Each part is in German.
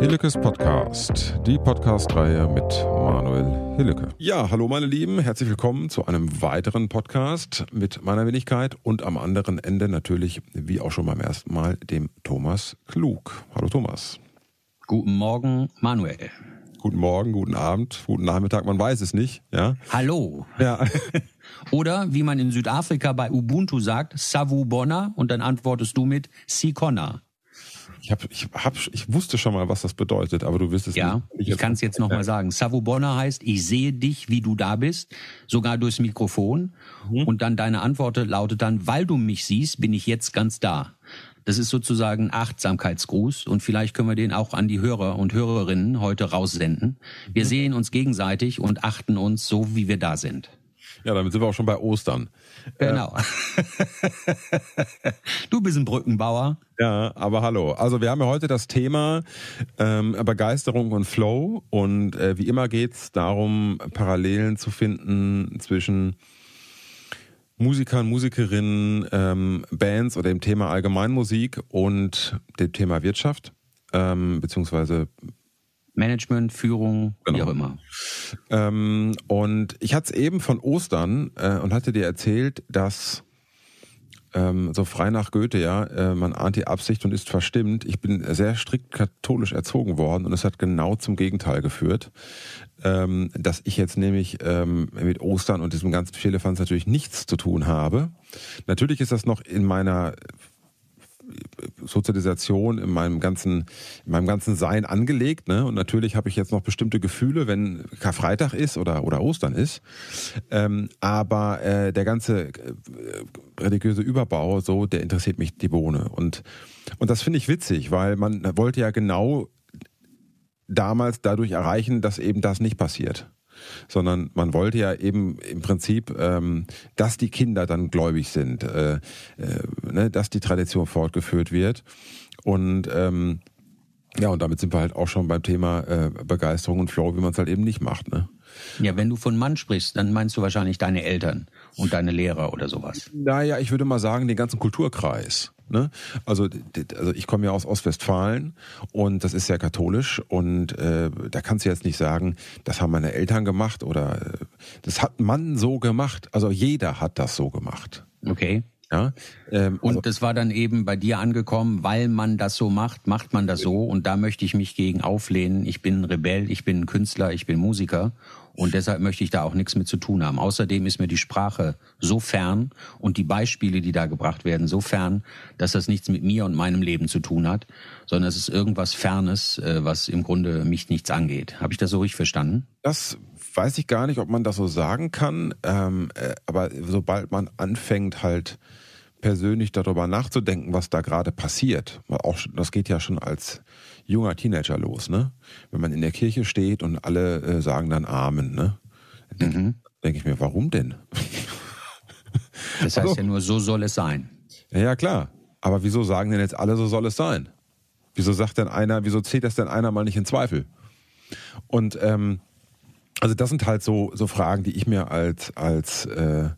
Hilekes Podcast, die Podcast-Reihe mit Manuel Hileke. Ja, hallo meine Lieben, herzlich willkommen zu einem weiteren Podcast mit meiner Wenigkeit und am anderen Ende natürlich, wie auch schon beim ersten Mal, dem Thomas Klug. Hallo Thomas. Guten Morgen, Manuel. Guten Morgen, guten Abend, guten Nachmittag, man weiß es nicht, ja. Hallo. Ja. Oder wie man in Südafrika bei Ubuntu sagt, Savu Bona und dann antwortest du mit Sikona. Ich, hab, ich, hab, ich wusste schon mal, was das bedeutet, aber du wirst es ja, nicht. Ja, ich kann es jetzt nochmal sagen. Savubona heißt, ich sehe dich, wie du da bist, sogar durchs Mikrofon. Mhm. Und dann deine Antwort lautet dann, weil du mich siehst, bin ich jetzt ganz da. Das ist sozusagen ein Achtsamkeitsgruß und vielleicht können wir den auch an die Hörer und Hörerinnen heute raussenden. Wir mhm. sehen uns gegenseitig und achten uns so, wie wir da sind. Ja, damit sind wir auch schon bei Ostern. Genau. du bist ein Brückenbauer. Ja, aber hallo. Also wir haben ja heute das Thema ähm, Begeisterung und Flow und äh, wie immer geht's darum, Parallelen zu finden zwischen Musikern, Musikerinnen, ähm, Bands oder dem Thema Allgemeinmusik und dem Thema Wirtschaft, ähm, beziehungsweise Management, Führung, genau. wie auch immer. Ähm, und ich hatte es eben von Ostern äh, und hatte dir erzählt, dass ähm, so frei nach Goethe, ja, äh, man ahnt die Absicht und ist verstimmt. Ich bin sehr strikt katholisch erzogen worden und es hat genau zum Gegenteil geführt, ähm, dass ich jetzt nämlich ähm, mit Ostern und diesem ganzen Firlefanz natürlich nichts zu tun habe. Natürlich ist das noch in meiner Sozialisation in meinem ganzen, in meinem ganzen Sein angelegt. Ne? Und natürlich habe ich jetzt noch bestimmte Gefühle, wenn Karfreitag ist oder, oder Ostern ist. Ähm, aber äh, der ganze äh, religiöse Überbau, so, der interessiert mich die Bohne. Und, und das finde ich witzig, weil man wollte ja genau damals dadurch erreichen, dass eben das nicht passiert sondern man wollte ja eben im Prinzip, ähm, dass die Kinder dann gläubig sind, äh, äh, ne, dass die Tradition fortgeführt wird. Und ähm, ja, und damit sind wir halt auch schon beim Thema äh, Begeisterung und Flow, wie man es halt eben nicht macht. Ne? Ja, wenn du von Mann sprichst, dann meinst du wahrscheinlich deine Eltern und deine Lehrer oder sowas. Naja, ich würde mal sagen, den ganzen Kulturkreis. Ne? Also, also ich komme ja aus Ostwestfalen und das ist sehr katholisch und äh, da kannst du jetzt nicht sagen, das haben meine Eltern gemacht oder äh, das hat man so gemacht. Also jeder hat das so gemacht. Okay. Ja, ähm, und also, das war dann eben bei dir angekommen, weil man das so macht, macht man das so und da möchte ich mich gegen auflehnen. Ich bin ein Rebell, ich bin ein Künstler, ich bin Musiker und deshalb möchte ich da auch nichts mit zu tun haben. Außerdem ist mir die Sprache so fern und die Beispiele, die da gebracht werden, so fern, dass das nichts mit mir und meinem Leben zu tun hat, sondern es ist irgendwas Fernes, äh, was im Grunde mich nichts angeht. Habe ich das so richtig verstanden? Das weiß ich gar nicht, ob man das so sagen kann, ähm, äh, aber sobald man anfängt halt persönlich darüber nachzudenken, was da gerade passiert. Auch das geht ja schon als junger Teenager los, ne? Wenn man in der Kirche steht und alle äh, sagen dann Amen, ne? Denke mhm. denk ich mir, warum denn? Das heißt also, ja nur, so soll es sein. Ja, ja, klar. Aber wieso sagen denn jetzt alle, so soll es sein? Wieso sagt denn einer, wieso zählt das denn einer mal nicht in Zweifel? Und ähm, also das sind halt so so Fragen, die ich mir als als äh,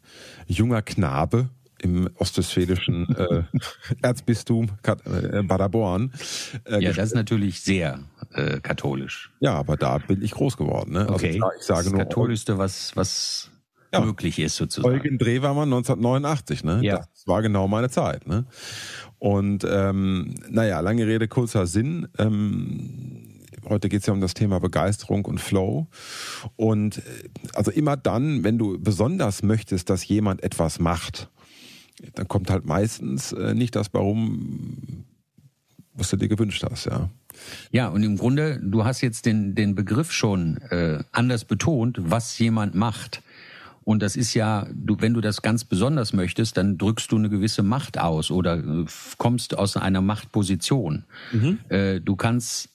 junger Knabe im ostwestfälischen äh, Erzbistum äh, Paderborn. Äh, ja, das ist natürlich sehr äh, katholisch. Ja, aber da bin ich groß geworden. Ne? Also okay. Also, ich sage das nur, katholischste, was was ja, möglich ist sozusagen. Eugen Dreh war man 1989, ne? Ja. Das war genau meine Zeit, ne? Und ähm, naja, lange Rede, kurzer Sinn. Ähm, heute geht es ja um das Thema Begeisterung und Flow. Und äh, also immer dann, wenn du besonders möchtest, dass jemand etwas macht, dann kommt halt meistens äh, nicht das Warum, was du dir gewünscht hast, ja. Ja, und im Grunde, du hast jetzt den, den Begriff schon äh, anders betont, was jemand macht. Und das ist ja, du, wenn du das ganz besonders möchtest, dann drückst du eine gewisse Macht aus oder äh, kommst aus einer Machtposition. Mhm. Äh, du kannst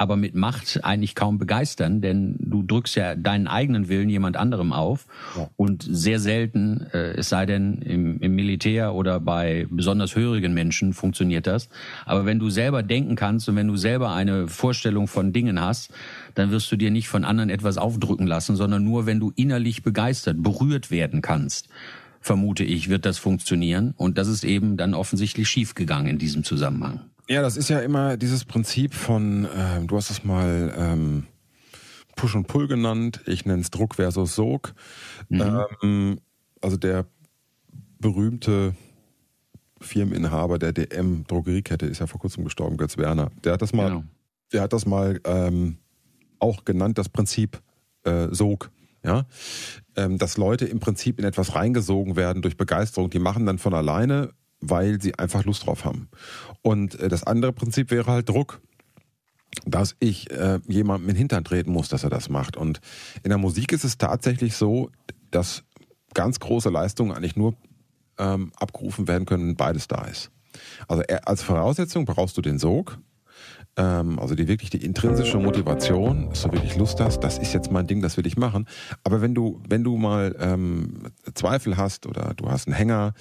aber mit Macht eigentlich kaum begeistern, denn du drückst ja deinen eigenen Willen jemand anderem auf ja. und sehr selten, äh, es sei denn im, im Militär oder bei besonders hörigen Menschen funktioniert das. Aber wenn du selber denken kannst und wenn du selber eine Vorstellung von Dingen hast, dann wirst du dir nicht von anderen etwas aufdrücken lassen, sondern nur, wenn du innerlich begeistert, berührt werden kannst vermute ich, wird das funktionieren. Und das ist eben dann offensichtlich schiefgegangen in diesem Zusammenhang. Ja, das ist ja immer dieses Prinzip von, äh, du hast es mal ähm, Push und Pull genannt, ich nenne es Druck versus Sog. Mhm. Ähm, also der berühmte Firmeninhaber der DM Drogeriekette ist ja vor kurzem gestorben, Götz Werner. Der hat das mal, genau. der hat das mal ähm, auch genannt, das Prinzip äh, Sog. Ja, ähm, dass Leute im Prinzip in etwas reingesogen werden durch Begeisterung. Die machen dann von alleine, weil sie einfach Lust drauf haben. Und äh, das andere Prinzip wäre halt Druck dass ich äh, jemandem in den Hintern treten muss, dass er das macht. Und in der Musik ist es tatsächlich so, dass ganz große Leistungen eigentlich nur ähm, abgerufen werden können, wenn beides da ist. Also als Voraussetzung brauchst du den Sog, also die wirklich die intrinsische Motivation, dass du wirklich Lust hast, das ist jetzt mein Ding, das will ich machen. Aber wenn du, wenn du mal ähm, Zweifel hast oder du hast einen Hänger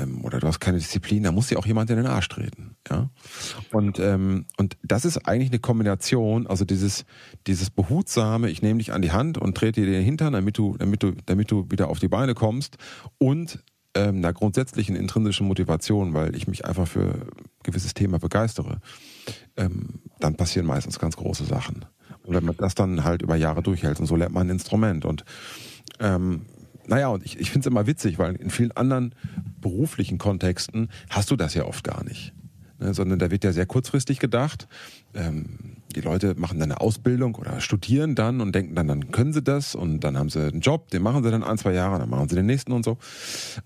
ähm, oder du hast keine Disziplin, dann muss dir auch jemand in den Arsch treten. Ja? Und, ähm, und das ist eigentlich eine Kombination, also dieses, dieses behutsame, ich nehme dich an die Hand und trete dir den Hintern, damit du, damit du, damit du wieder auf die Beine kommst und ähm, einer grundsätzlichen intrinsischen Motivation, weil ich mich einfach für ein gewisses Thema begeistere, ähm, dann passieren meistens ganz große Sachen. Und wenn man das dann halt über Jahre durchhält und so lernt man ein Instrument und ähm, naja, und ich, ich finde es immer witzig, weil in vielen anderen beruflichen Kontexten hast du das ja oft gar nicht. Ne, sondern da wird ja sehr kurzfristig gedacht. Ähm, die Leute machen dann eine Ausbildung oder studieren dann und denken dann, dann können sie das und dann haben sie einen Job, den machen sie dann ein, zwei Jahre, dann machen sie den nächsten und so.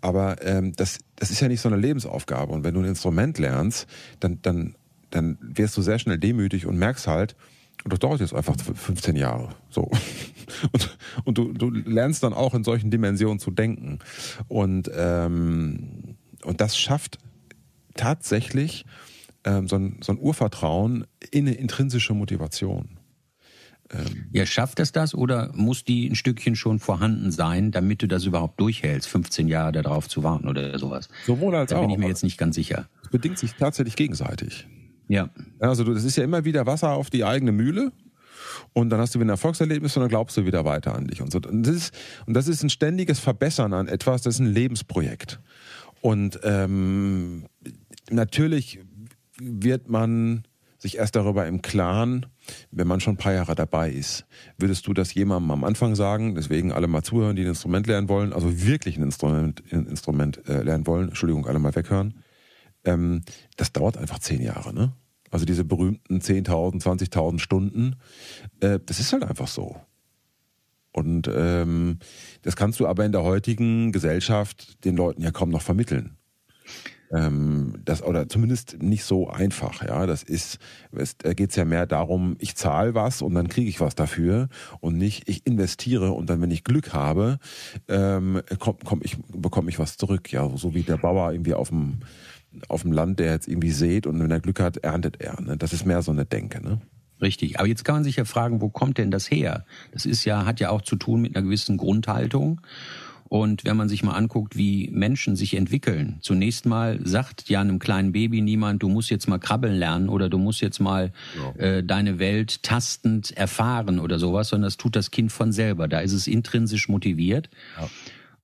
Aber ähm, das, das ist ja nicht so eine Lebensaufgabe. Und wenn du ein Instrument lernst, dann, dann, dann wirst du sehr schnell demütig und merkst halt, und das dauert jetzt einfach 15 Jahre. So. Und, und du, du lernst dann auch in solchen Dimensionen zu denken. Und, ähm, und das schafft tatsächlich ähm, so, ein, so ein Urvertrauen in eine intrinsische Motivation. Ähm, ja, schafft es das oder muss die ein Stückchen schon vorhanden sein, damit du das überhaupt durchhältst, 15 Jahre darauf zu warten oder sowas? Sowohl als da auch. Da bin ich mir jetzt nicht ganz sicher. Es bedingt sich tatsächlich gegenseitig. Ja. Also das ist ja immer wieder Wasser auf die eigene Mühle. Und dann hast du wieder ein Erfolgserlebnis und dann glaubst du wieder weiter an dich und so. Und das ist, und das ist ein ständiges Verbessern an etwas, das ist ein Lebensprojekt. Und ähm, natürlich wird man sich erst darüber im Klaren, wenn man schon ein paar Jahre dabei ist. Würdest du das jemandem am Anfang sagen, deswegen alle mal zuhören, die ein Instrument lernen wollen, also wirklich ein Instrument, ein Instrument äh, lernen wollen, Entschuldigung, alle mal weghören, ähm, das dauert einfach zehn Jahre, ne? Also diese berühmten 10.000, 20.000 Stunden, äh, das ist halt einfach so. Und ähm, das kannst du aber in der heutigen Gesellschaft den Leuten ja kaum noch vermitteln ähm, das oder zumindest nicht so einfach. Ja, das ist, es, da geht's ja mehr darum, ich zahle was und dann kriege ich was dafür und nicht ich investiere und dann, wenn ich Glück habe, ähm, komm, komm ich bekomme ich was zurück. Ja, so wie der Bauer irgendwie auf dem auf dem Land, der jetzt irgendwie sät und wenn er Glück hat, erntet er. Ne? Das ist mehr so eine Denke. Ne? Richtig. Aber jetzt kann man sich ja fragen, wo kommt denn das her? Das ist ja, hat ja auch zu tun mit einer gewissen Grundhaltung. Und wenn man sich mal anguckt, wie Menschen sich entwickeln, zunächst mal sagt ja einem kleinen Baby niemand, du musst jetzt mal krabbeln lernen oder du musst jetzt mal ja. äh, deine Welt tastend erfahren oder sowas, sondern das tut das Kind von selber. Da ist es intrinsisch motiviert. Ja.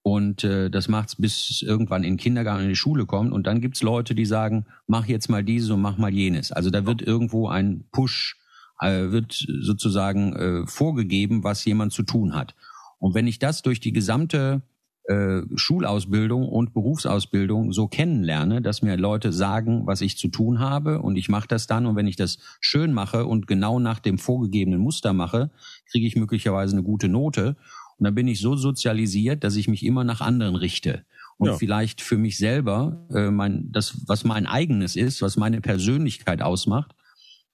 Und äh, das macht's bis irgendwann in den Kindergarten in die Schule kommt. Und dann gibt's Leute, die sagen, mach jetzt mal dieses und mach mal jenes. Also da wird irgendwo ein Push, äh, wird sozusagen äh, vorgegeben, was jemand zu tun hat. Und wenn ich das durch die gesamte äh, Schulausbildung und Berufsausbildung so kennenlerne, dass mir Leute sagen, was ich zu tun habe und ich mache das dann und wenn ich das schön mache und genau nach dem vorgegebenen Muster mache, kriege ich möglicherweise eine gute Note und dann bin ich so sozialisiert, dass ich mich immer nach anderen richte und ja. vielleicht für mich selber äh, mein das was mein eigenes ist, was meine Persönlichkeit ausmacht,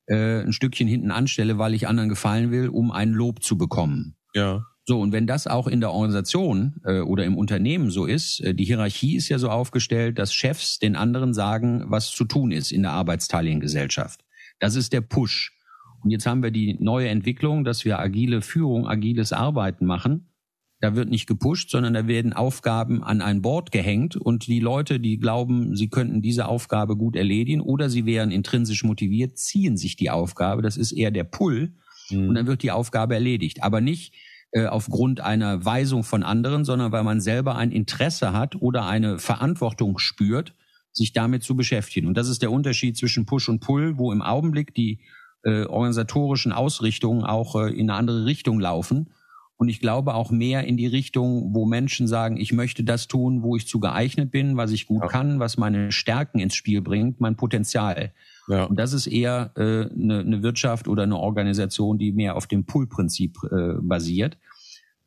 äh, ein Stückchen hinten anstelle, weil ich anderen gefallen will, um ein Lob zu bekommen. Ja. So, und wenn das auch in der Organisation äh, oder im Unternehmen so ist, äh, die Hierarchie ist ja so aufgestellt, dass Chefs den anderen sagen, was zu tun ist in der arbeitsteiligen Gesellschaft. Das ist der Push. Und jetzt haben wir die neue Entwicklung, dass wir agile Führung, agiles Arbeiten machen. Da wird nicht gepusht, sondern da werden Aufgaben an ein Board gehängt und die Leute, die glauben, sie könnten diese Aufgabe gut erledigen oder sie wären intrinsisch motiviert, ziehen sich die Aufgabe. Das ist eher der Pull mhm. und dann wird die Aufgabe erledigt. Aber nicht, äh, aufgrund einer Weisung von anderen, sondern weil man selber ein Interesse hat oder eine Verantwortung spürt, sich damit zu beschäftigen. Und das ist der Unterschied zwischen Push und Pull, wo im Augenblick die äh, organisatorischen Ausrichtungen auch äh, in eine andere Richtung laufen. Und ich glaube auch mehr in die Richtung, wo Menschen sagen, ich möchte das tun, wo ich zu geeignet bin, was ich gut ja. kann, was meine Stärken ins Spiel bringt, mein Potenzial. Ja. Und das ist eher äh, eine, eine Wirtschaft oder eine Organisation, die mehr auf dem Pull-Prinzip äh, basiert.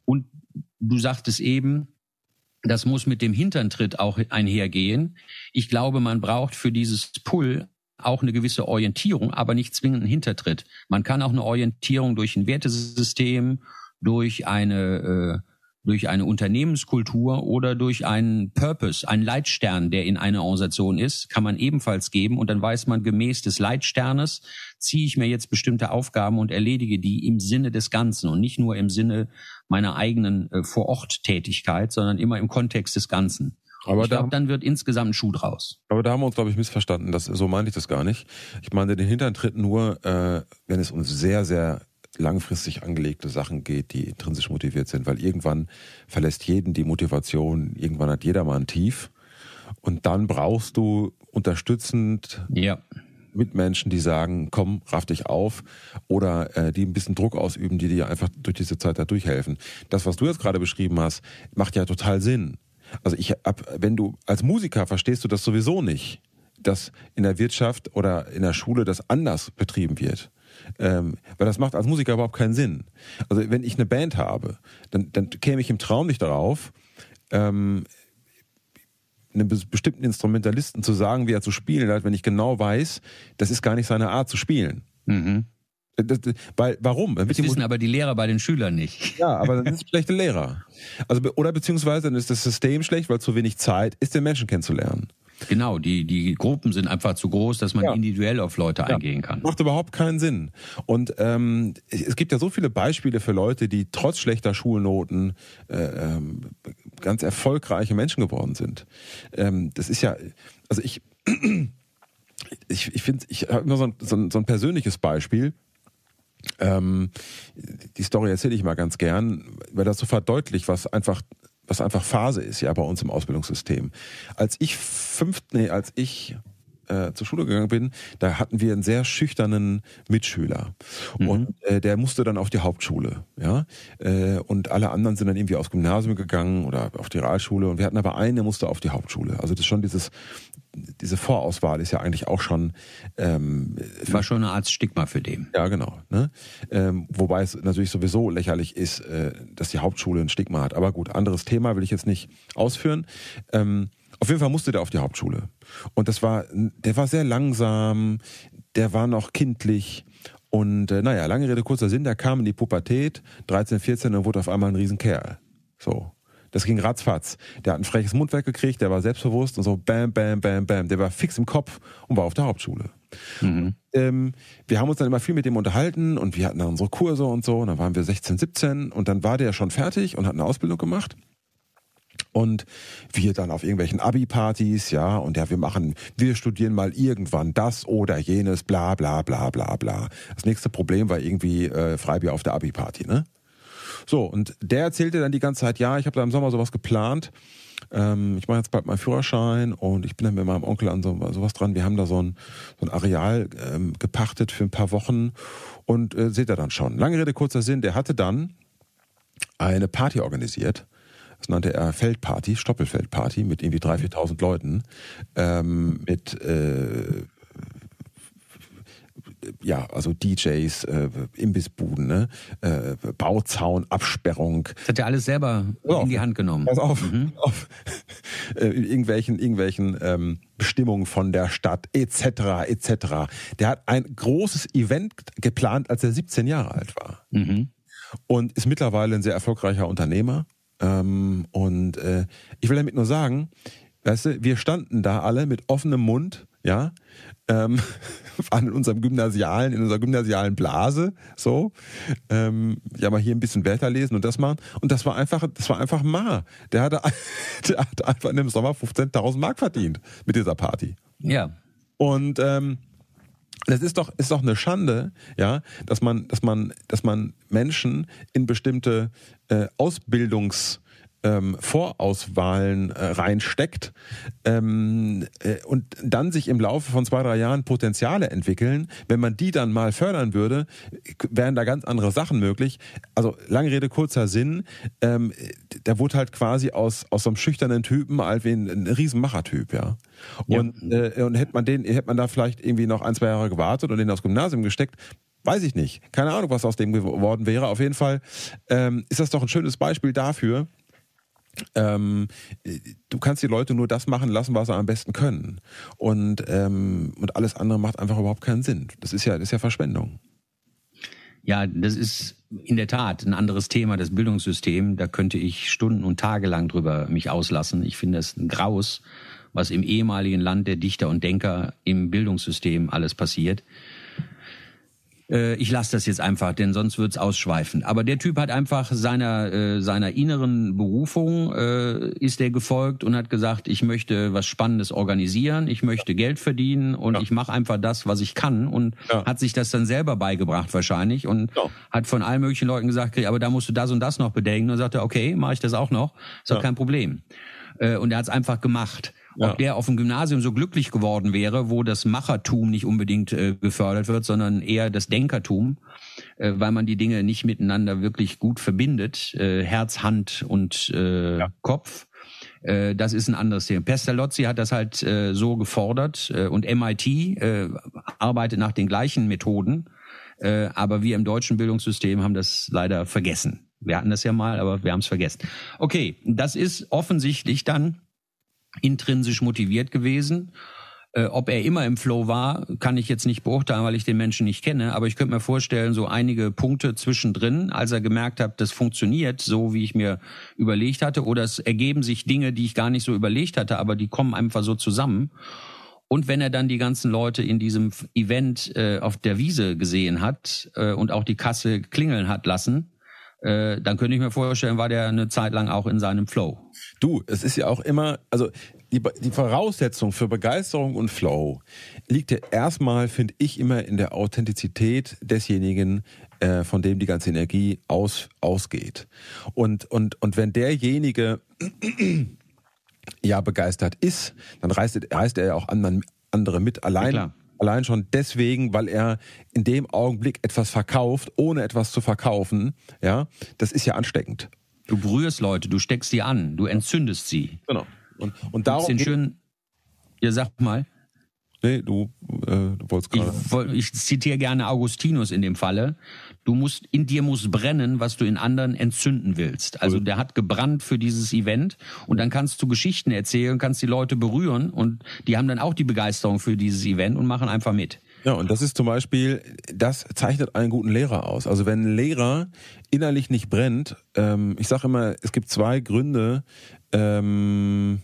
Und du sagtest eben, das muss mit dem Hinterntritt auch einhergehen. Ich glaube, man braucht für dieses Pull auch eine gewisse Orientierung, aber nicht zwingend einen Hintertritt. Man kann auch eine Orientierung durch ein Wertesystem, durch eine äh, durch eine Unternehmenskultur oder durch einen Purpose, einen Leitstern, der in einer Organisation ist, kann man ebenfalls geben und dann weiß man gemäß des Leitsternes, ziehe ich mir jetzt bestimmte Aufgaben und erledige die im Sinne des Ganzen und nicht nur im Sinne meiner eigenen äh, Vor-Ort-Tätigkeit, sondern immer im Kontext des Ganzen. Aber ich glaube, dann wird insgesamt ein Schuh draus. Aber da haben wir uns, glaube ich, missverstanden. Das, so meinte ich das gar nicht. Ich meine den Hintern tritt nur, äh, wenn es uns sehr, sehr langfristig angelegte Sachen geht, die intrinsisch motiviert sind, weil irgendwann verlässt jeden die Motivation, irgendwann hat jeder mal ein Tief und dann brauchst du unterstützend ja. Mitmenschen, die sagen, komm, raff dich auf oder äh, die ein bisschen Druck ausüben, die dir einfach durch diese Zeit da durchhelfen. Das, was du jetzt gerade beschrieben hast, macht ja total Sinn. Also ich ab, wenn du als Musiker verstehst du das sowieso nicht, dass in der Wirtschaft oder in der Schule das anders betrieben wird. Ähm, weil das macht als Musiker überhaupt keinen Sinn. Also wenn ich eine Band habe, dann, dann käme ich im Traum nicht darauf, ähm, einem bestimmten Instrumentalisten zu sagen, wie er zu spielen hat, wenn ich genau weiß, das ist gar nicht seine Art zu spielen. Mhm. Das, weil, warum? Das wissen aber die Lehrer bei den Schülern nicht. Ja, aber dann sind es schlechte Lehrer. Also, oder beziehungsweise dann ist das System schlecht, weil zu wenig Zeit ist, den Menschen kennenzulernen. Genau, die, die Gruppen sind einfach zu groß, dass man ja. individuell auf Leute ja. eingehen kann. Macht überhaupt keinen Sinn. Und ähm, es gibt ja so viele Beispiele für Leute, die trotz schlechter Schulnoten äh, ähm, ganz erfolgreiche Menschen geworden sind. Ähm, das ist ja, also ich, ich, ich finde, ich habe immer so ein, so, ein, so ein persönliches Beispiel. Ähm, die Story erzähle ich mal ganz gern, weil das so verdeutlicht, was einfach was einfach Phase ist, ja, bei uns im Ausbildungssystem. Als ich fünf, nee, als ich äh, zur Schule gegangen bin, da hatten wir einen sehr schüchternen Mitschüler mhm. und äh, der musste dann auf die Hauptschule, ja, äh, und alle anderen sind dann irgendwie aufs Gymnasium gegangen oder auf die Realschule und wir hatten aber einen, der musste auf die Hauptschule. Also das ist schon dieses diese Vorauswahl ist ja eigentlich auch schon ähm, war schon eine Art Stigma für den. Ja, genau. Ne? Ähm, wobei es natürlich sowieso lächerlich ist, äh, dass die Hauptschule ein Stigma hat. Aber gut, anderes Thema will ich jetzt nicht ausführen. Ähm, auf jeden Fall musste der auf die Hauptschule. Und das war, der war sehr langsam, der war noch kindlich. Und äh, naja, lange Rede, kurzer Sinn, der kam in die Pubertät, 13, 14 und wurde auf einmal ein Riesenkerl. So. Das ging ratzfatz. Der hat ein freches Mundwerk gekriegt, der war selbstbewusst und so bam, bam, bam, bam. Der war fix im Kopf und war auf der Hauptschule. Mhm. Ähm, wir haben uns dann immer viel mit dem unterhalten und wir hatten dann unsere Kurse und so. Und dann waren wir 16, 17 und dann war der schon fertig und hat eine Ausbildung gemacht. Und wir dann auf irgendwelchen Abi-Partys, ja, und ja, wir machen, wir studieren mal irgendwann das oder jenes, bla bla bla bla bla. Das nächste Problem war irgendwie äh, Freibier auf der Abi-Party, ne? So, und der erzählte dann die ganze Zeit, ja, ich habe da im Sommer sowas geplant. Ähm, ich mache jetzt bald meinen Führerschein und ich bin dann mit meinem Onkel an so, sowas dran. Wir haben da so ein, so ein Areal ähm, gepachtet für ein paar Wochen und äh, seht ihr dann schon. Lange Rede, kurzer Sinn, der hatte dann eine Party organisiert. Das nannte er Feldparty, Stoppelfeldparty mit irgendwie 3.000, 4.000 Leuten. Ähm, mit äh, ja, also DJs, äh, Imbissbuden, ne? äh, Bauzaun, Absperrung. Das hat er alles selber pass in die Hand genommen. Pass auf, mhm. auf äh, irgendwelchen, irgendwelchen ähm, Bestimmungen von der Stadt, etc., etc. Der hat ein großes Event geplant, als er 17 Jahre alt war. Mhm. Und ist mittlerweile ein sehr erfolgreicher Unternehmer. Ähm, und äh, ich will damit nur sagen, weißt du, wir standen da alle mit offenem Mund, ja, ähm, waren in unserem gymnasialen, in unserer gymnasialen Blase, so, ähm, ja mal hier ein bisschen Wörter lesen und das machen. Und das war einfach, das war einfach Ma. Der hatte, der hatte einfach in dem Sommer 15.000 Mark verdient mit dieser Party. Ja. Und ähm, das ist doch, ist doch eine Schande, ja, dass man, dass man, dass man Menschen in bestimmte äh, Ausbildungs ähm, Vorauswahlen äh, reinsteckt ähm, äh, und dann sich im Laufe von zwei, drei Jahren Potenziale entwickeln, wenn man die dann mal fördern würde, wären da ganz andere Sachen möglich. Also lange Rede, kurzer Sinn, ähm, da wurde halt quasi aus, aus so einem schüchternen Typen halt wie ein, ein Riesenmachertyp, ja. Und, ja. Äh, und hätte man den, hätte man da vielleicht irgendwie noch ein, zwei Jahre gewartet und den aufs Gymnasium gesteckt, Weiß ich nicht. Keine Ahnung, was aus dem geworden wäre. Auf jeden Fall ähm, ist das doch ein schönes Beispiel dafür, ähm, du kannst die Leute nur das machen lassen, was sie am besten können. Und, ähm, und alles andere macht einfach überhaupt keinen Sinn. Das ist ja, das ist ja Verschwendung. Ja, das ist in der Tat ein anderes Thema, das Bildungssystem. Da könnte ich Stunden und Tage lang drüber mich auslassen. Ich finde das ein Graus, was im ehemaligen Land der Dichter und Denker im Bildungssystem alles passiert. Äh, ich lasse das jetzt einfach, denn sonst wird's ausschweifen. Aber der Typ hat einfach seiner äh, seiner inneren Berufung äh, ist er gefolgt und hat gesagt, ich möchte was Spannendes organisieren, ich möchte ja. Geld verdienen und ja. ich mache einfach das, was ich kann und ja. hat sich das dann selber beigebracht wahrscheinlich und hat von allen möglichen Leuten gesagt, aber da musst du das und das noch bedenken und sagte, okay, mache ich das auch noch, ist doch kein Problem. Äh, und er hat's einfach gemacht. Ja. Ob der auf dem Gymnasium so glücklich geworden wäre, wo das Machertum nicht unbedingt äh, gefördert wird, sondern eher das Denkertum, äh, weil man die Dinge nicht miteinander wirklich gut verbindet, äh, Herz, Hand und äh, ja. Kopf. Äh, das ist ein anderes Thema. Pestalozzi hat das halt äh, so gefordert äh, und MIT äh, arbeitet nach den gleichen Methoden, äh, aber wir im deutschen Bildungssystem haben das leider vergessen. Wir hatten das ja mal, aber wir haben es vergessen. Okay, das ist offensichtlich dann intrinsisch motiviert gewesen. Äh, ob er immer im Flow war, kann ich jetzt nicht beurteilen, weil ich den Menschen nicht kenne. Aber ich könnte mir vorstellen, so einige Punkte zwischendrin, als er gemerkt hat, das funktioniert so, wie ich mir überlegt hatte, oder es ergeben sich Dinge, die ich gar nicht so überlegt hatte, aber die kommen einfach so zusammen. Und wenn er dann die ganzen Leute in diesem Event äh, auf der Wiese gesehen hat äh, und auch die Kasse klingeln hat lassen, äh, dann könnte ich mir vorstellen, war der eine Zeit lang auch in seinem Flow. Du, es ist ja auch immer, also die, die Voraussetzung für Begeisterung und Flow liegt ja erstmal, finde ich, immer in der Authentizität desjenigen, äh, von dem die ganze Energie aus, ausgeht. Und, und, und wenn derjenige ja begeistert ist, dann reißt, reißt er ja auch anderen, andere mit allein. Ja, Allein schon deswegen, weil er in dem Augenblick etwas verkauft, ohne etwas zu verkaufen. Ja, das ist ja ansteckend. Du berührst Leute, du steckst sie an, du entzündest sie. Genau. Und, und darum. Den schönen, ja, sag mal. Nee, du, äh, du wolltest gerade. Ich, ich zitiere gerne Augustinus in dem Falle. Du musst, in dir muss brennen, was du in anderen entzünden willst. Also der hat gebrannt für dieses Event und dann kannst du Geschichten erzählen, kannst die Leute berühren und die haben dann auch die Begeisterung für dieses Event und machen einfach mit. Ja, und das ist zum Beispiel, das zeichnet einen guten Lehrer aus. Also wenn ein Lehrer innerlich nicht brennt, ähm, ich sage immer, es gibt zwei Gründe, ähm,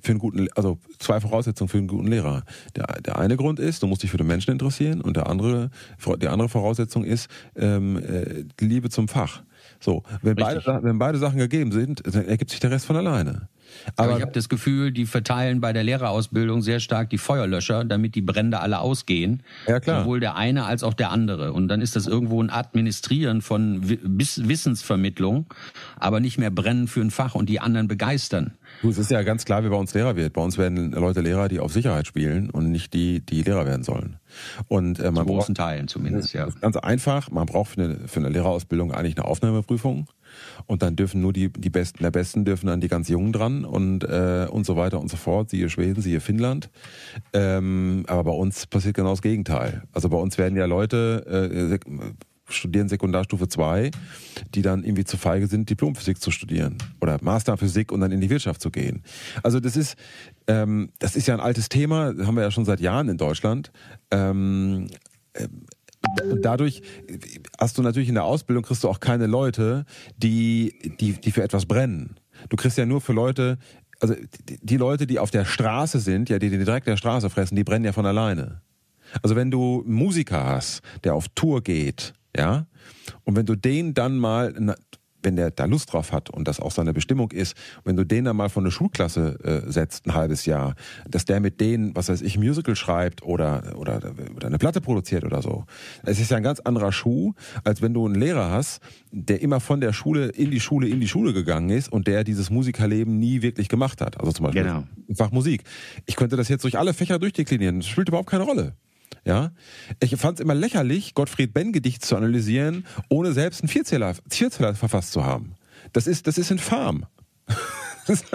für einen guten, also zwei Voraussetzungen für einen guten Lehrer. Der, der eine Grund ist, du musst dich für den Menschen interessieren und der andere, die andere Voraussetzung ist ähm, äh, Liebe zum Fach. So, wenn beide, wenn beide Sachen gegeben sind, dann ergibt sich der Rest von alleine. Aber, Aber ich habe das Gefühl, die verteilen bei der Lehrerausbildung sehr stark die Feuerlöscher, damit die Brände alle ausgehen. Ja, klar. Sowohl der eine als auch der andere. Und dann ist das irgendwo ein Administrieren von Wissensvermittlung, aber nicht mehr brennen für ein Fach und die anderen begeistern. Du, es ist ja ganz klar, wie bei uns Lehrer wird. Bei uns werden Leute Lehrer, die auf Sicherheit spielen und nicht die, die Lehrer werden sollen. Und äh, man Zu großen braucht, Teilen zumindest, ja. Ganz einfach. Man braucht für eine, für eine Lehrerausbildung eigentlich eine Aufnahmeprüfung und dann dürfen nur die, die Besten der Besten dürfen dann die ganz Jungen dran und, äh, und so weiter und so fort. Siehe Schweden, siehe Finnland. Ähm, aber bei uns passiert genau das Gegenteil. Also bei uns werden ja Leute, äh, studieren Sekundarstufe 2, die dann irgendwie zu feige sind, Diplomphysik zu studieren oder Masterphysik und dann in die Wirtschaft zu gehen. Also das ist, ähm, das ist ja ein altes Thema, haben wir ja schon seit Jahren in Deutschland. Ähm, äh, dadurch hast du natürlich in der Ausbildung kriegst du auch keine Leute, die, die, die für etwas brennen. Du kriegst ja nur für Leute, also die, Leute, die auf der Straße sind, ja, die, die direkt der Straße fressen, die brennen ja von alleine. Also wenn du Musiker hast, der auf Tour geht, ja, und wenn du den dann mal wenn der da Lust drauf hat und das auch seine Bestimmung ist, wenn du den dann mal von der Schulklasse äh, setzt, ein halbes Jahr, dass der mit denen, was weiß ich, Musical schreibt oder, oder, oder eine Platte produziert oder so. Es ist ja ein ganz anderer Schuh, als wenn du einen Lehrer hast, der immer von der Schule in die Schule, in die Schule gegangen ist und der dieses Musikerleben nie wirklich gemacht hat. Also zum Beispiel genau. Fach Musik. Ich könnte das jetzt durch alle Fächer durchdeklinieren. Das spielt überhaupt keine Rolle. Ja, ich fand es immer lächerlich, Gottfried Benn Gedicht zu analysieren, ohne selbst einen Vierzähler, Vierzähler verfasst zu haben. Das ist, das ist infam.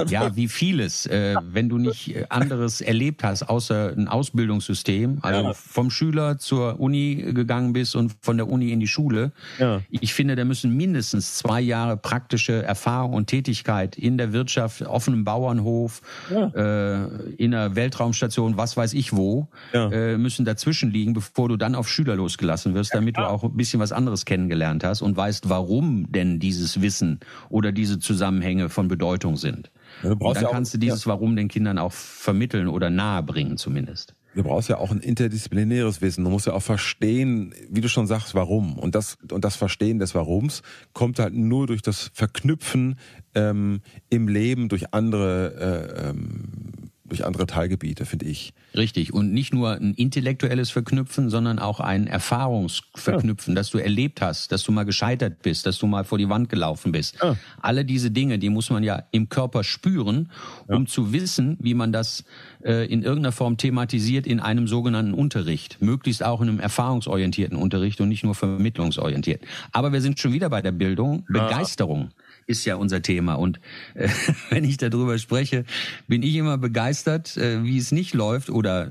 Ja, wie vieles, äh, wenn du nicht äh, anderes erlebt hast, außer ein Ausbildungssystem, also ja. vom Schüler zur Uni gegangen bist und von der Uni in die Schule. Ja. Ich finde, da müssen mindestens zwei Jahre praktische Erfahrung und Tätigkeit in der Wirtschaft, offenem Bauernhof, ja. äh, in einer Weltraumstation, was weiß ich wo, äh, müssen dazwischen liegen, bevor du dann auf Schüler losgelassen wirst, damit du auch ein bisschen was anderes kennengelernt hast und weißt, warum denn dieses Wissen oder diese Zusammenhänge von Bedeutung sind. Ja, und dann ja kannst du dieses ja. Warum den Kindern auch vermitteln oder nahebringen zumindest. Du brauchst ja auch ein interdisziplinäres Wissen. Du musst ja auch verstehen, wie du schon sagst, warum. Und das, und das Verstehen des Warums kommt halt nur durch das Verknüpfen ähm, im Leben durch andere äh, ähm, durch andere Teilgebiete, finde ich. Richtig. Und nicht nur ein intellektuelles Verknüpfen, sondern auch ein Erfahrungsverknüpfen, ja. dass du erlebt hast, dass du mal gescheitert bist, dass du mal vor die Wand gelaufen bist. Ja. Alle diese Dinge, die muss man ja im Körper spüren, um ja. zu wissen, wie man das äh, in irgendeiner Form thematisiert in einem sogenannten Unterricht. Möglichst auch in einem erfahrungsorientierten Unterricht und nicht nur vermittlungsorientiert. Aber wir sind schon wieder bei der Bildung. Begeisterung ist ja unser Thema. Und äh, wenn ich darüber spreche, bin ich immer begeistert, äh, wie es nicht läuft oder äh,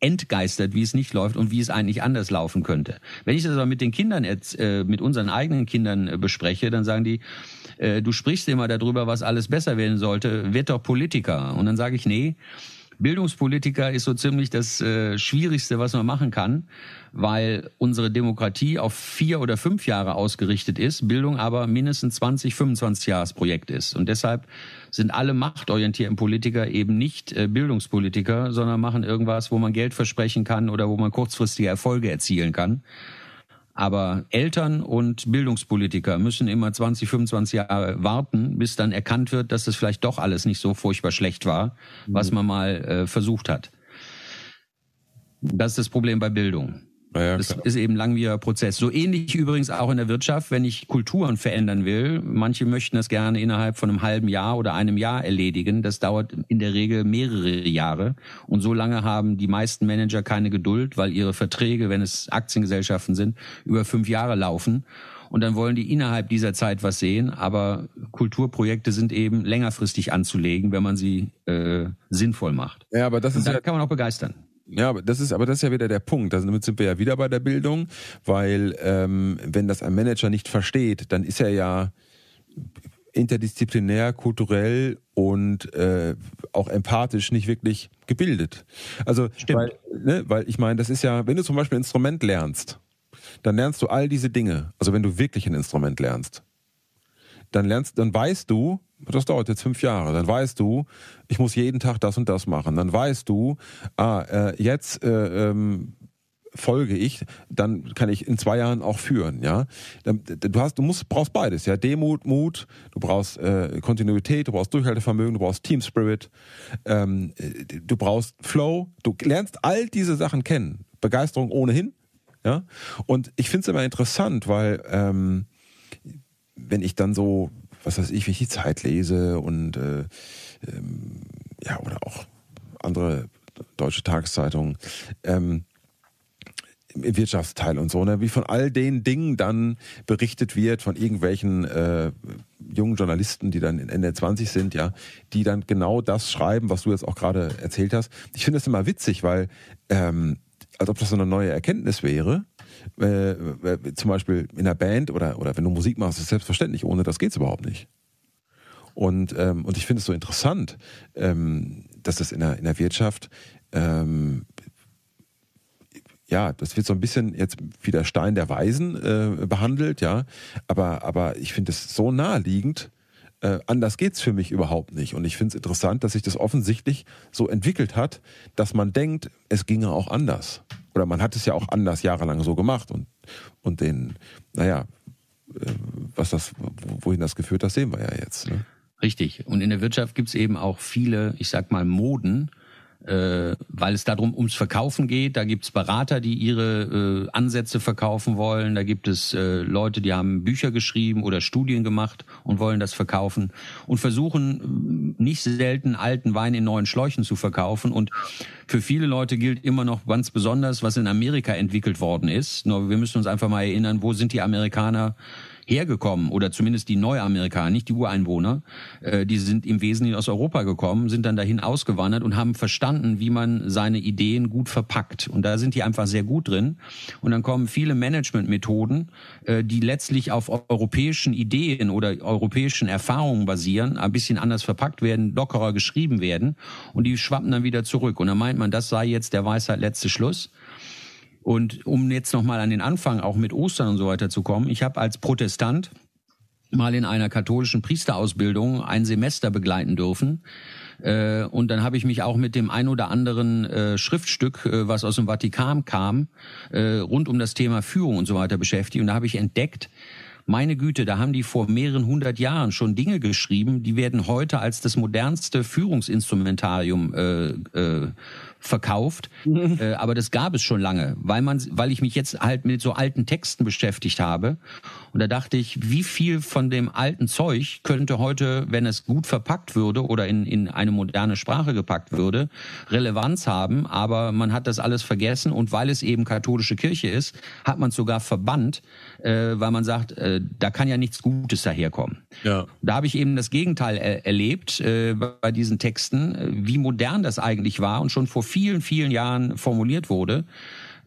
entgeistert, wie es nicht läuft und wie es eigentlich anders laufen könnte. Wenn ich das aber mit den Kindern, äh, mit unseren eigenen Kindern äh, bespreche, dann sagen die, äh, du sprichst immer darüber, was alles besser werden sollte, wird doch Politiker. Und dann sage ich, nee, Bildungspolitiker ist so ziemlich das äh, Schwierigste, was man machen kann, weil unsere Demokratie auf vier oder fünf Jahre ausgerichtet ist, Bildung aber mindestens 20, 25 Jahresprojekt ist. Und deshalb sind alle machtorientierten Politiker eben nicht äh, Bildungspolitiker, sondern machen irgendwas, wo man Geld versprechen kann oder wo man kurzfristige Erfolge erzielen kann. Aber Eltern und Bildungspolitiker müssen immer 20, 25 Jahre warten, bis dann erkannt wird, dass das vielleicht doch alles nicht so furchtbar schlecht war, was mhm. man mal äh, versucht hat. Das ist das Problem bei Bildung. Ja, das ist eben ein langwieriger Prozess. So ähnlich übrigens auch in der Wirtschaft, wenn ich Kulturen verändern will. Manche möchten das gerne innerhalb von einem halben Jahr oder einem Jahr erledigen. Das dauert in der Regel mehrere Jahre. Und so lange haben die meisten Manager keine Geduld, weil ihre Verträge, wenn es Aktiengesellschaften sind, über fünf Jahre laufen. Und dann wollen die innerhalb dieser Zeit was sehen. Aber Kulturprojekte sind eben längerfristig anzulegen, wenn man sie äh, sinnvoll macht. Ja, aber das ist Und dann ja, kann man auch begeistern. Ja, aber das ist, aber das ist ja wieder der Punkt. Damit sind wir ja wieder bei der Bildung, weil ähm, wenn das ein Manager nicht versteht, dann ist er ja interdisziplinär, kulturell und äh, auch empathisch nicht wirklich gebildet. Also Stimmt. weil, ne, weil ich meine, das ist ja, wenn du zum Beispiel ein Instrument lernst, dann lernst du all diese Dinge. Also wenn du wirklich ein Instrument lernst, dann lernst, dann weißt du, das dauert jetzt fünf Jahre, dann weißt du, ich muss jeden Tag das und das machen. Dann weißt du, ah, äh, jetzt äh, ähm, folge ich, dann kann ich in zwei Jahren auch führen, ja. Du hast, du musst, brauchst beides, ja. Demut, Mut, du brauchst äh, Kontinuität, du brauchst Durchhaltevermögen, du brauchst Team Spirit, ähm, du brauchst Flow, du lernst all diese Sachen kennen. Begeisterung ohnehin, ja. Und ich finde es immer interessant, weil ähm, wenn ich dann so, was weiß ich, wie ich die Zeit lese und äh, ähm, ja, oder auch andere deutsche Tageszeitungen, ähm, im Wirtschaftsteil und so, ne, wie von all den Dingen dann berichtet wird von irgendwelchen äh, jungen Journalisten, die dann in Ende 20 sind, ja, die dann genau das schreiben, was du jetzt auch gerade erzählt hast. Ich finde das immer witzig, weil ähm, als ob das so eine neue Erkenntnis wäre. Äh, äh, zum Beispiel in der Band oder, oder wenn du Musik machst, ist selbstverständlich, ohne das geht's überhaupt nicht. Und, ähm, und ich finde es so interessant, ähm, dass das in der, in der Wirtschaft, ähm, ja, das wird so ein bisschen jetzt wie der Stein der Weisen äh, behandelt, ja. Aber, aber ich finde es so naheliegend, äh, anders geht's für mich überhaupt nicht. Und ich finde es interessant, dass sich das offensichtlich so entwickelt hat, dass man denkt, es ginge auch anders. Oder man hat es ja auch anders jahrelang so gemacht und, und den, naja, was das, wohin das geführt, das sehen wir ja jetzt. Ne? Richtig. Und in der Wirtschaft gibt's eben auch viele, ich sag mal, Moden, äh, weil es darum ums Verkaufen geht. Da gibt's Berater, die ihre äh, Ansätze verkaufen wollen. Da gibt es äh, Leute, die haben Bücher geschrieben oder Studien gemacht und wollen das verkaufen und versuchen äh, nicht selten alten Wein in neuen Schläuchen zu verkaufen. Und für viele Leute gilt immer noch ganz besonders, was in Amerika entwickelt worden ist. Nur wir müssen uns einfach mal erinnern, wo sind die Amerikaner hergekommen oder zumindest die Neuamerikaner, nicht die Ureinwohner, äh, die sind im Wesentlichen aus Europa gekommen, sind dann dahin ausgewandert und haben verstanden, wie man seine Ideen gut verpackt. Und da sind die einfach sehr gut drin. Und dann kommen viele Managementmethoden, äh, die letztlich auf europäischen Ideen oder europäischen Erfahrungen basieren, ein bisschen anders verpackt werden, lockerer geschrieben werden und die schwappen dann wieder zurück. Und dann meint man, das sei jetzt der Weisheit letzte Schluss. Und um jetzt nochmal an den Anfang auch mit Ostern und so weiter zu kommen, ich habe als Protestant mal in einer katholischen Priesterausbildung ein Semester begleiten dürfen. Äh, und dann habe ich mich auch mit dem ein oder anderen äh, Schriftstück, äh, was aus dem Vatikan kam, rund um das Thema Führung und so weiter beschäftigt. Und da habe ich entdeckt, meine Güte, da haben die vor mehreren hundert Jahren schon Dinge geschrieben, die werden heute als das modernste Führungsinstrumentarium äh, äh, verkauft, mhm. äh, aber das gab es schon lange, weil man, weil ich mich jetzt halt mit so alten Texten beschäftigt habe. Und da dachte ich, wie viel von dem alten Zeug könnte heute, wenn es gut verpackt würde oder in, in eine moderne Sprache gepackt würde, Relevanz haben, aber man hat das alles vergessen und weil es eben katholische Kirche ist, hat man es sogar verbannt, äh, weil man sagt, äh, da kann ja nichts Gutes daherkommen. Ja. Da habe ich eben das Gegenteil er erlebt äh, bei diesen Texten, äh, wie modern das eigentlich war und schon vor vielen, vielen Jahren formuliert wurde.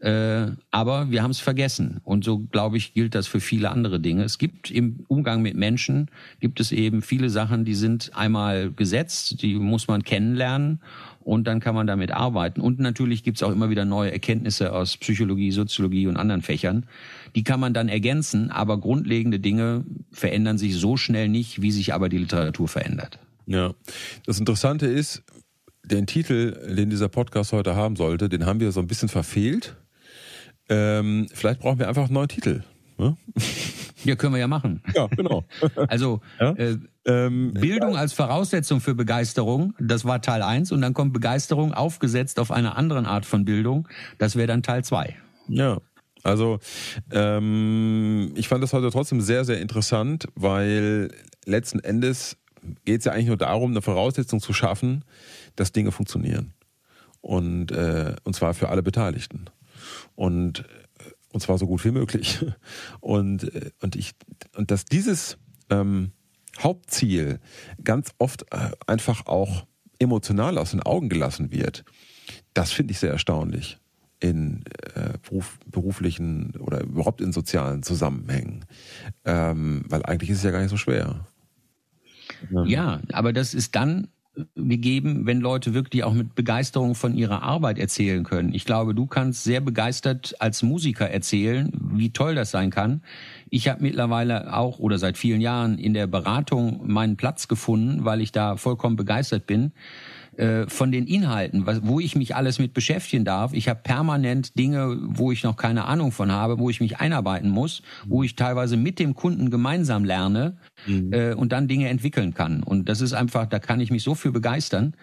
Äh, aber wir haben es vergessen. Und so, glaube ich, gilt das für viele andere Dinge. Es gibt im Umgang mit Menschen, gibt es eben viele Sachen, die sind einmal gesetzt, die muss man kennenlernen und dann kann man damit arbeiten. Und natürlich gibt es auch immer wieder neue Erkenntnisse aus Psychologie, Soziologie und anderen Fächern. Die kann man dann ergänzen, aber grundlegende Dinge verändern sich so schnell nicht, wie sich aber die Literatur verändert. Ja, das Interessante ist, den Titel, den dieser Podcast heute haben sollte, den haben wir so ein bisschen verfehlt. Ähm, vielleicht brauchen wir einfach einen neuen Titel. Ne? Ja, können wir ja machen. Ja, genau. Also ja? Äh, ähm, Bildung als Voraussetzung für Begeisterung, das war Teil 1 und dann kommt Begeisterung aufgesetzt auf eine andere Art von Bildung, das wäre dann Teil 2. Ja, also ähm, ich fand das heute trotzdem sehr, sehr interessant, weil letzten Endes geht es ja eigentlich nur darum, eine Voraussetzung zu schaffen, dass Dinge funktionieren. Und, äh, und zwar für alle Beteiligten. Und, und zwar so gut wie möglich. Und, äh, und, ich, und dass dieses ähm, Hauptziel ganz oft äh, einfach auch emotional aus den Augen gelassen wird, das finde ich sehr erstaunlich in äh, beruf, beruflichen oder überhaupt in sozialen Zusammenhängen. Ähm, weil eigentlich ist es ja gar nicht so schwer. Ja, aber das ist dann gegeben, wenn Leute wirklich auch mit Begeisterung von ihrer Arbeit erzählen können. Ich glaube, du kannst sehr begeistert als Musiker erzählen, wie toll das sein kann. Ich habe mittlerweile auch oder seit vielen Jahren in der Beratung meinen Platz gefunden, weil ich da vollkommen begeistert bin äh, von den Inhalten, was, wo ich mich alles mit beschäftigen darf. Ich habe permanent Dinge, wo ich noch keine Ahnung von habe, wo ich mich einarbeiten muss, wo ich teilweise mit dem Kunden gemeinsam lerne mhm. äh, und dann Dinge entwickeln kann. Und das ist einfach, da kann ich mich so für begeistern.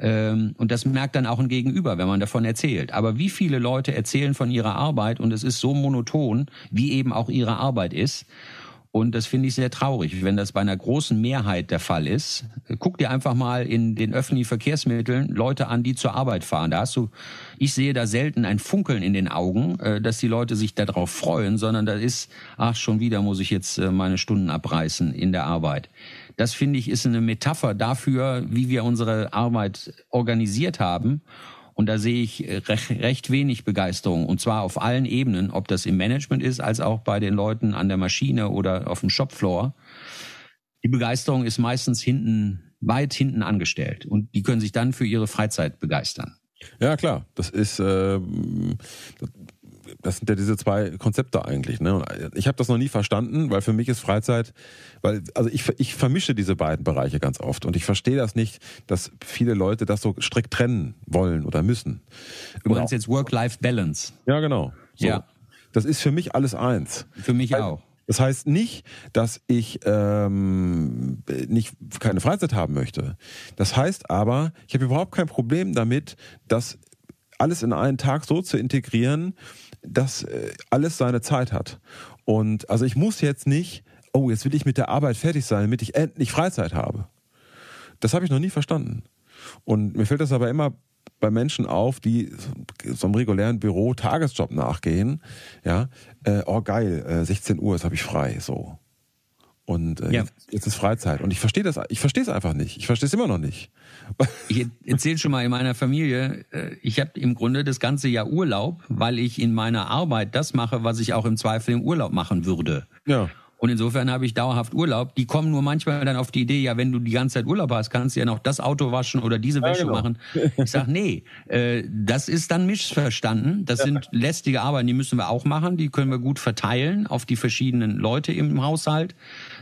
Ähm, und das merkt dann auch ein Gegenüber, wenn man davon erzählt. Aber wie viele Leute erzählen von ihrer Arbeit und es ist so monoton, wie eben auch ihre Arbeit ist. Und das finde ich sehr traurig, wenn das bei einer großen Mehrheit der Fall ist. Guck dir einfach mal in den öffentlichen Verkehrsmitteln Leute an, die zur Arbeit fahren. Da hast du, ich sehe da selten ein Funkeln in den Augen, äh, dass die Leute sich darauf freuen, sondern da ist, ach, schon wieder muss ich jetzt äh, meine Stunden abreißen in der Arbeit. Das finde ich ist eine Metapher dafür, wie wir unsere Arbeit organisiert haben und da sehe ich äh, recht, wenig Begeisterung. Und zwar auf allen Ebenen, ob das im Management ist, als auch bei den Leuten an der Maschine oder auf dem Shopfloor. Die Begeisterung ist meistens hinten, weit hinten angestellt. Und die können sich dann für ihre Freizeit begeistern. Ja, klar. Das ist, äh, das sind ja diese zwei Konzepte eigentlich. Ne? ich habe das noch nie verstanden, weil für mich ist Freizeit, weil also ich, ich vermische diese beiden Bereiche ganz oft und ich verstehe das nicht, dass viele Leute das so strikt trennen wollen oder müssen. Du meinst jetzt Work-Life-Balance? Ja, genau. So. Ja. Das ist für mich alles eins. Für mich weil, auch. Das heißt nicht, dass ich ähm, nicht keine Freizeit haben möchte. Das heißt aber, ich habe überhaupt kein Problem damit, das alles in einen Tag so zu integrieren, dass äh, alles seine Zeit hat. Und also ich muss jetzt nicht, oh, jetzt will ich mit der Arbeit fertig sein, damit ich endlich Freizeit habe. Das habe ich noch nie verstanden. Und mir fällt das aber immer bei Menschen auf, die so einem regulären Büro Tagesjob nachgehen. Ja, äh, oh geil, äh, 16 Uhr, jetzt habe ich frei, so. Und äh, ja. jetzt, jetzt, ist Freizeit. Und ich verstehe das, ich verstehe es einfach nicht. Ich verstehe es immer noch nicht. Ich erzähle schon mal in meiner Familie, äh, ich habe im Grunde das ganze Jahr Urlaub, weil ich in meiner Arbeit das mache, was ich auch im Zweifel im Urlaub machen würde. Ja. Und insofern habe ich dauerhaft Urlaub. Die kommen nur manchmal dann auf die Idee, ja, wenn du die ganze Zeit Urlaub hast, kannst du ja noch das Auto waschen oder diese Wäsche ja, genau. machen. Ich sage, nee, äh, das ist dann missverstanden. Das ja. sind lästige Arbeiten, die müssen wir auch machen. Die können wir gut verteilen auf die verschiedenen Leute im Haushalt.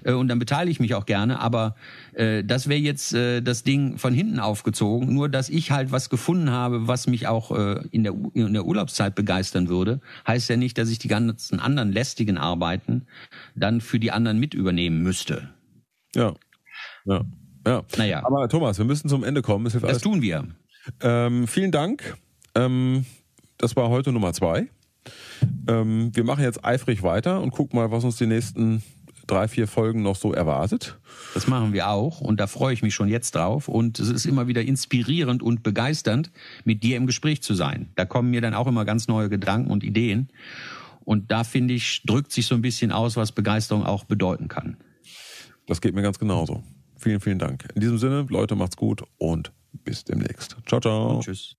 Äh, und dann beteilige ich mich auch gerne. Aber äh, das wäre jetzt äh, das Ding von hinten aufgezogen. Nur, dass ich halt was gefunden habe, was mich auch äh, in, der, in der Urlaubszeit begeistern würde, heißt ja nicht, dass ich die ganzen anderen lästigen Arbeiten dann für die anderen mit übernehmen müsste. Ja. Ja. Ja. Naja. Aber Thomas, wir müssen zum Ende kommen. Das, das tun wir. Ähm, vielen Dank. Ähm, das war heute Nummer zwei. Ähm, wir machen jetzt eifrig weiter und gucken mal, was uns die nächsten drei, vier Folgen noch so erwartet. Das machen wir auch und da freue ich mich schon jetzt drauf. Und es ist immer wieder inspirierend und begeisternd, mit dir im Gespräch zu sein. Da kommen mir dann auch immer ganz neue Gedanken und Ideen. Und da finde ich, drückt sich so ein bisschen aus, was Begeisterung auch bedeuten kann. Das geht mir ganz genauso. Vielen, vielen Dank. In diesem Sinne, Leute, macht's gut und bis demnächst. Ciao, ciao. Und tschüss.